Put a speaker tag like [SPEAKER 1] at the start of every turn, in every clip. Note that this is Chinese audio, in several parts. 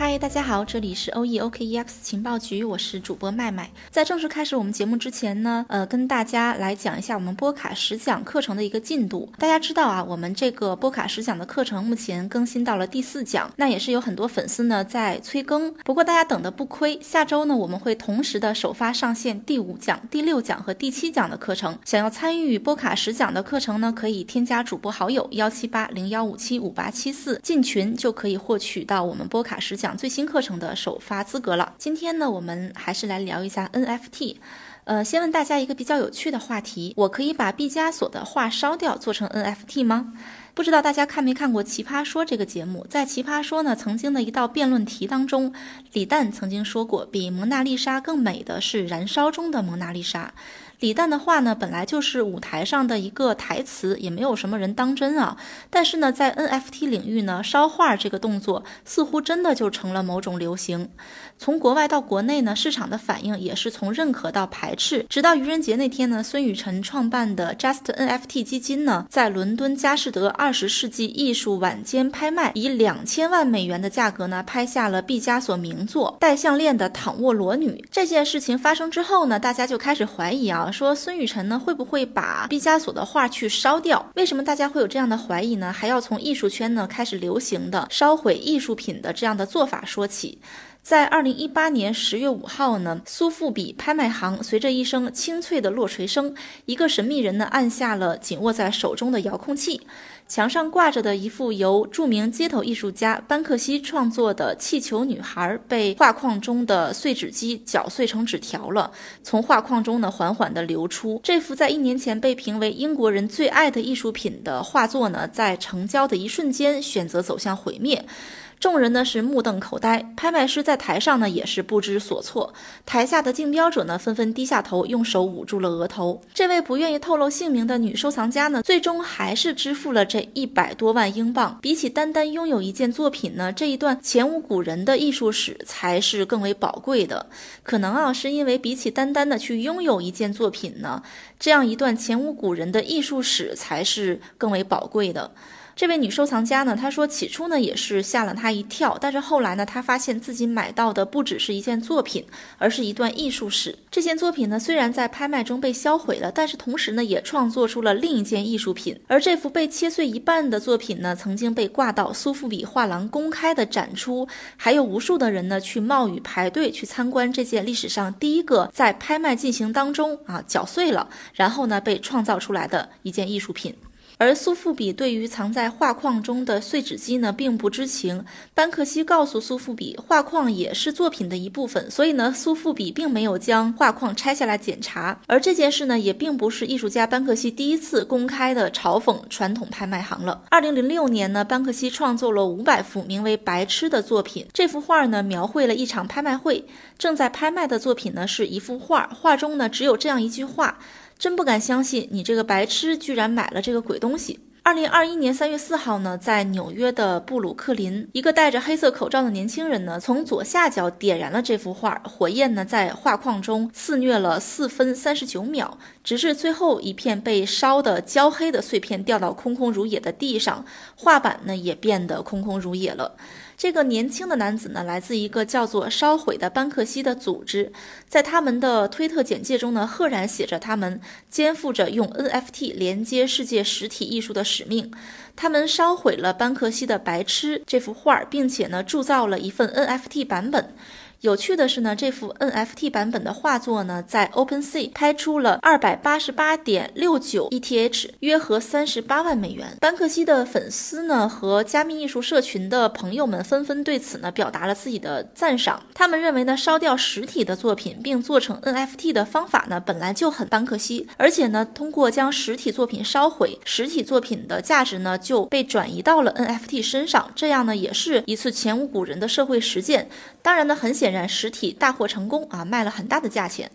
[SPEAKER 1] 嗨，大家好，这里是 O E O K E X 情报局，我是主播麦麦。在正式开始我们节目之前呢，呃，跟大家来讲一下我们波卡十讲课程的一个进度。大家知道啊，我们这个波卡十讲的课程目前更新到了第四讲，那也是有很多粉丝呢在催更。不过大家等的不亏，下周呢我们会同时的首发上线第五讲、第六讲和第七讲的课程。想要参与波卡十讲的课程呢，可以添加主播好友幺七八零幺五七五八七四进群，就可以获取到我们波卡十讲。最新课程的首发资格了。今天呢，我们还是来聊一下 NFT。呃，先问大家一个比较有趣的话题：我可以把毕加索的画烧掉做成 NFT 吗？不知道大家看没看过《奇葩说》这个节目？在《奇葩说》呢，曾经的一道辩论题当中，李诞曾经说过，比蒙娜丽莎更美的是燃烧中的蒙娜丽莎。李诞的话呢，本来就是舞台上的一个台词，也没有什么人当真啊。但是呢，在 NFT 领域呢，烧画这个动作似乎真的就成了某种流行。从国外到国内呢，市场的反应也是从认可到排斥。直到愚人节那天呢，孙雨晨创办的 Just NFT 基金呢，在伦敦佳士得二十世纪艺术晚间拍卖，以两千万美元的价格呢，拍下了毕加索名作《戴项链的躺卧裸女》。这件事情发生之后呢，大家就开始怀疑啊。说孙雨辰呢会不会把毕加索的画去烧掉？为什么大家会有这样的怀疑呢？还要从艺术圈呢开始流行的烧毁艺术品的这样的做法说起。在二零一八年十月五号呢，苏富比拍卖行随着一声清脆的落锤声，一个神秘人呢按下了紧握在手中的遥控器。墙上挂着的一幅由著名街头艺术家班克西创作的气球女孩被画框中的碎纸机搅碎成纸条了，从画框中呢缓缓地流出。这幅在一年前被评为英国人最爱的艺术品的画作呢，在成交的一瞬间选择走向毁灭。众人呢是目瞪口呆，拍卖师在台上呢也是不知所措，台下的竞标者呢纷纷低下头，用手捂住了额头。这位不愿意透露姓名的女收藏家呢，最终还是支付了这一百多万英镑。比起单单拥有一件作品呢，这一段前无古人的艺术史才是更为宝贵的。可能啊，是因为比起单单的去拥有一件作品呢，这样一段前无古人的艺术史才是更为宝贵的。这位女收藏家呢，她说起初呢也是吓了她一跳，但是后来呢，她发现自己买到的不只是一件作品，而是一段艺术史。这件作品呢虽然在拍卖中被销毁了，但是同时呢也创作出了另一件艺术品。而这幅被切碎一半的作品呢，曾经被挂到苏富比画廊公开的展出，还有无数的人呢去冒雨排队去参观这件历史上第一个在拍卖进行当中啊搅碎了，然后呢被创造出来的一件艺术品。而苏富比对于藏在画框中的碎纸机呢，并不知情。班克西告诉苏富比，画框也是作品的一部分，所以呢，苏富比并没有将画框拆下来检查。而这件事呢，也并不是艺术家班克西第一次公开的嘲讽传统拍卖行了。二零零六年呢，班克西创作了五百幅名为《白痴》的作品。这幅画呢，描绘了一场拍卖会，正在拍卖的作品呢，是一幅画，画中呢，只有这样一句话。真不敢相信，你这个白痴居然买了这个鬼东西。二零二一年三月四号呢，在纽约的布鲁克林，一个戴着黑色口罩的年轻人呢，从左下角点燃了这幅画，火焰呢在画框中肆虐了四分三十九秒，直至最后一片被烧得焦黑的碎片掉到空空如也的地上，画板呢也变得空空如也了。这个年轻的男子呢，来自一个叫做“烧毁的班克西”的组织，在他们的推特简介中呢，赫然写着他们肩负着用 NFT 连接世界实体艺术的使命。他们烧毁了班克西的《白痴》这幅画，并且呢，铸造了一份 NFT 版本。有趣的是呢，这幅 NFT 版本的画作呢，在 OpenSea 拍出了二百八十八点六九 ETH，约合三十八万美元。班克西的粉丝呢和加密艺术社群的朋友们纷纷对此呢表达了自己的赞赏。他们认为呢，烧掉实体的作品并做成 NFT 的方法呢本来就很班克西，而且呢，通过将实体作品烧毁，实体作品的价值呢就被转移到了 NFT 身上，这样呢也是一次前无古人的社会实践。当然呢，很显然实体大获成功啊，卖了很大的价钱。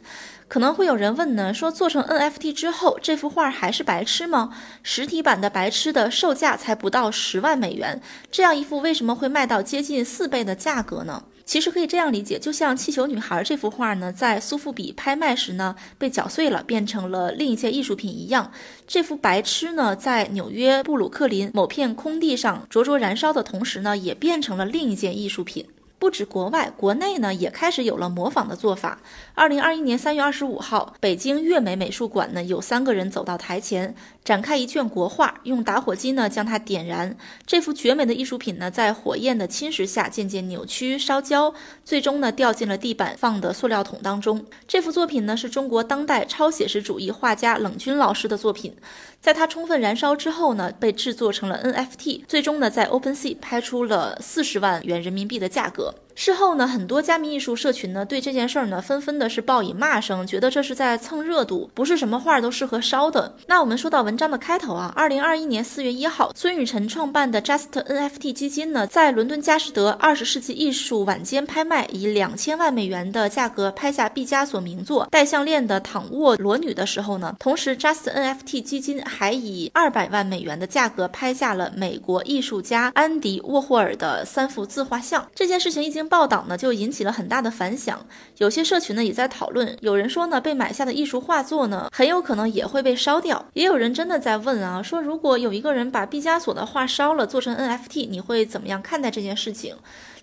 [SPEAKER 1] 可能会有人问呢，说做成 NFT 之后，这幅画还是白痴吗？实体版的白痴的售价才不到十万美元，这样一幅为什么会卖到接近四倍的价格呢？其实可以这样理解，就像气球女孩这幅画呢，在苏富比拍卖时呢被搅碎了，变成了另一件艺术品一样，这幅白痴呢在纽约布鲁克林某片空地上灼灼燃烧的同时呢，也变成了另一件艺术品。不止国外，国内呢也开始有了模仿的做法。二零二一年三月二十五号，北京粤美美术馆呢有三个人走到台前，展开一卷国画，用打火机呢将它点燃。这幅绝美的艺术品呢，在火焰的侵蚀下渐渐扭曲烧焦，最终呢掉进了地板放的塑料桶当中。这幅作品呢是中国当代超写实主义画家冷军老师的作品，在它充分燃烧之后呢，被制作成了 NFT，最终呢在 OpenSea 拍出了四十万元人民币的价格。事后呢，很多加密艺术社群呢对这件事儿呢纷纷的是报以骂声，觉得这是在蹭热度，不是什么画都适合烧的。那我们说到文章的开头啊，二零二一年四月一号，孙雨晨创办的 Just NFT 基金呢，在伦敦佳士得二十世纪艺术晚间拍卖，以两千万美元的价格拍下毕加索名作《戴项链的躺卧裸女》的时候呢，同时 Just NFT 基金还以二百万美元的价格拍下了美国艺术家安迪沃霍尔的三幅自画像。这件事情一经报道呢，就引起了很大的反响。有些社群呢也在讨论，有人说呢，被买下的艺术画作呢，很有可能也会被烧掉。也有人真的在问啊，说如果有一个人把毕加索的画烧了，做成 NFT，你会怎么样看待这件事情？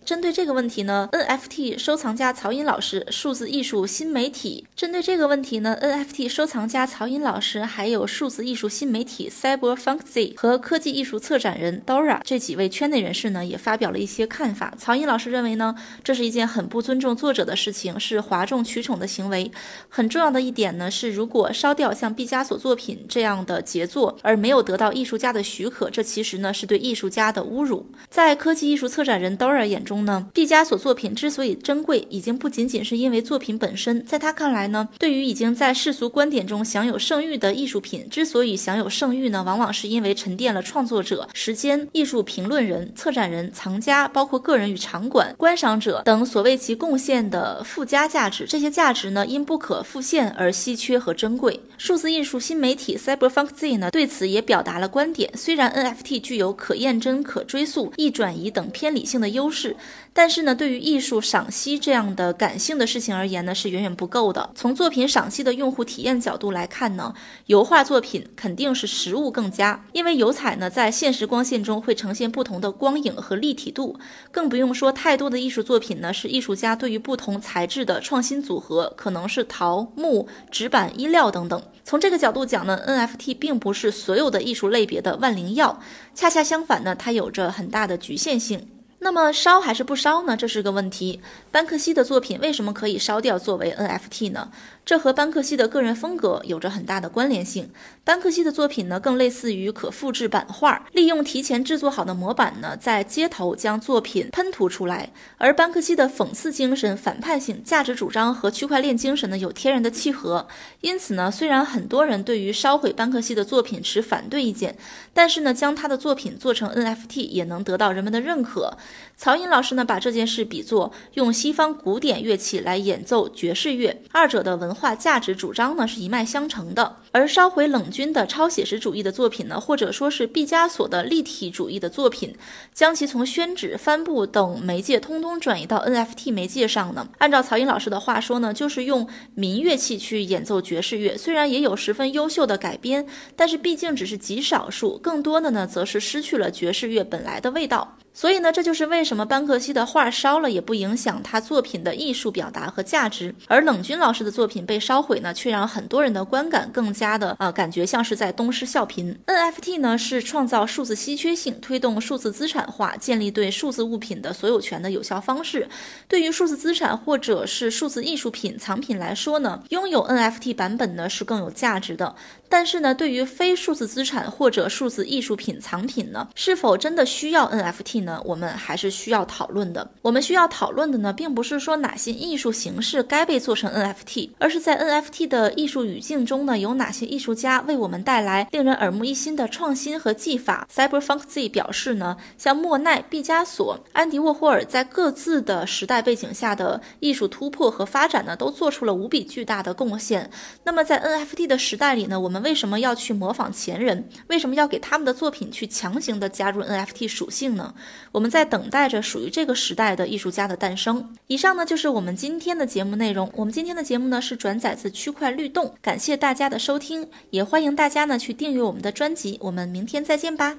[SPEAKER 1] 针对这个问题呢，NFT 收藏家曹寅老师、数字艺术新媒体针对这个问题呢，NFT 收藏家曹寅老师还有数字艺术新媒体 CyberFunky 和科技艺术策展人 Dora 这几位圈内人士呢，也发表了一些看法。曹寅老师认为呢，这是一件很不尊重作者的事情，是哗众取宠的行为。很重要的一点呢，是如果烧掉像毕加索作品这样的杰作，而没有得到艺术家的许可，这其实呢是对艺术家的侮辱。在科技艺术策展人 Dora 眼中。中呢，毕加索作品之所以珍贵，已经不仅仅是因为作品本身。在他看来呢，对于已经在世俗观点中享有盛誉的艺术品，之所以享有盛誉呢，往往是因为沉淀了创作者、时间、艺术评论人、策展人、藏家，包括个人与场馆、观赏者等所谓其贡献的附加价值。这些价值呢，因不可复现而稀缺和珍贵。数字艺术新媒体 CyberFunkZ 呢，对此也表达了观点。虽然 NFT 具有可验真、可追溯、易转移等偏理性的优势。但是呢，对于艺术赏析这样的感性的事情而言呢，是远远不够的。从作品赏析的用户体验角度来看呢，油画作品肯定是实物更佳，因为油彩呢在现实光线中会呈现不同的光影和立体度，更不用说太多的艺术作品呢是艺术家对于不同材质的创新组合，可能是陶、木、纸板、衣料等等。从这个角度讲呢，NFT 并不是所有的艺术类别的万灵药，恰恰相反呢，它有着很大的局限性。那么烧还是不烧呢？这是个问题。班克西的作品为什么可以烧掉作为 NFT 呢？这和班克西的个人风格有着很大的关联性。班克西的作品呢，更类似于可复制版画，利用提前制作好的模板呢，在街头将作品喷涂出来。而班克西的讽刺精神、反叛性、价值主张和区块链精神呢，有天然的契合。因此呢，虽然很多人对于烧毁班克西的作品持反对意见，但是呢，将他的作品做成 NFT 也能得到人们的认可。曹寅老师呢，把这件事比作用西方古典乐器来演奏爵士乐，二者的文。化价值主张呢是一脉相承的，而烧毁冷军的超写实主义的作品呢，或者说是毕加索的立体主义的作品，将其从宣纸、帆布等媒介通通转移到 NFT 媒介上呢？按照曹寅老师的话说呢，就是用民乐器去演奏爵士乐，虽然也有十分优秀的改编，但是毕竟只是极少数，更多的呢，则是失去了爵士乐本来的味道。所以呢，这就是为什么班克西的画烧了也不影响他作品的艺术表达和价值，而冷军老师的作品被烧毁呢，却让很多人的观感更加的呃，感觉像是在东施效颦。NFT 呢是创造数字稀缺性、推动数字资产化、建立对数字物品的所有权的有效方式。对于数字资产或者是数字艺术品藏品来说呢，拥有 NFT 版本呢是更有价值的。但是呢，对于非数字资产或者数字艺术品藏品呢，是否真的需要 NFT 呢呢？我们还是需要讨论的。我们需要讨论的呢，并不是说哪些艺术形式该被做成 NFT，而是在 NFT 的艺术语境中呢，有哪些艺术家为我们带来令人耳目一新的创新和技法。CyberFunkZ 表示呢，像莫奈、毕加索、安迪沃霍尔在各自的时代背景下的艺术突破和发展呢，都做出了无比巨大的贡献。那么在 NFT 的时代里呢，我们为什么要去模仿前人？为什么要给他们的作品去强行的加入 NFT 属性呢？我们在等待着属于这个时代的艺术家的诞生。以上呢就是我们今天的节目内容。我们今天的节目呢是转载自区块律动，感谢大家的收听，也欢迎大家呢去订阅我们的专辑。我们明天再见吧。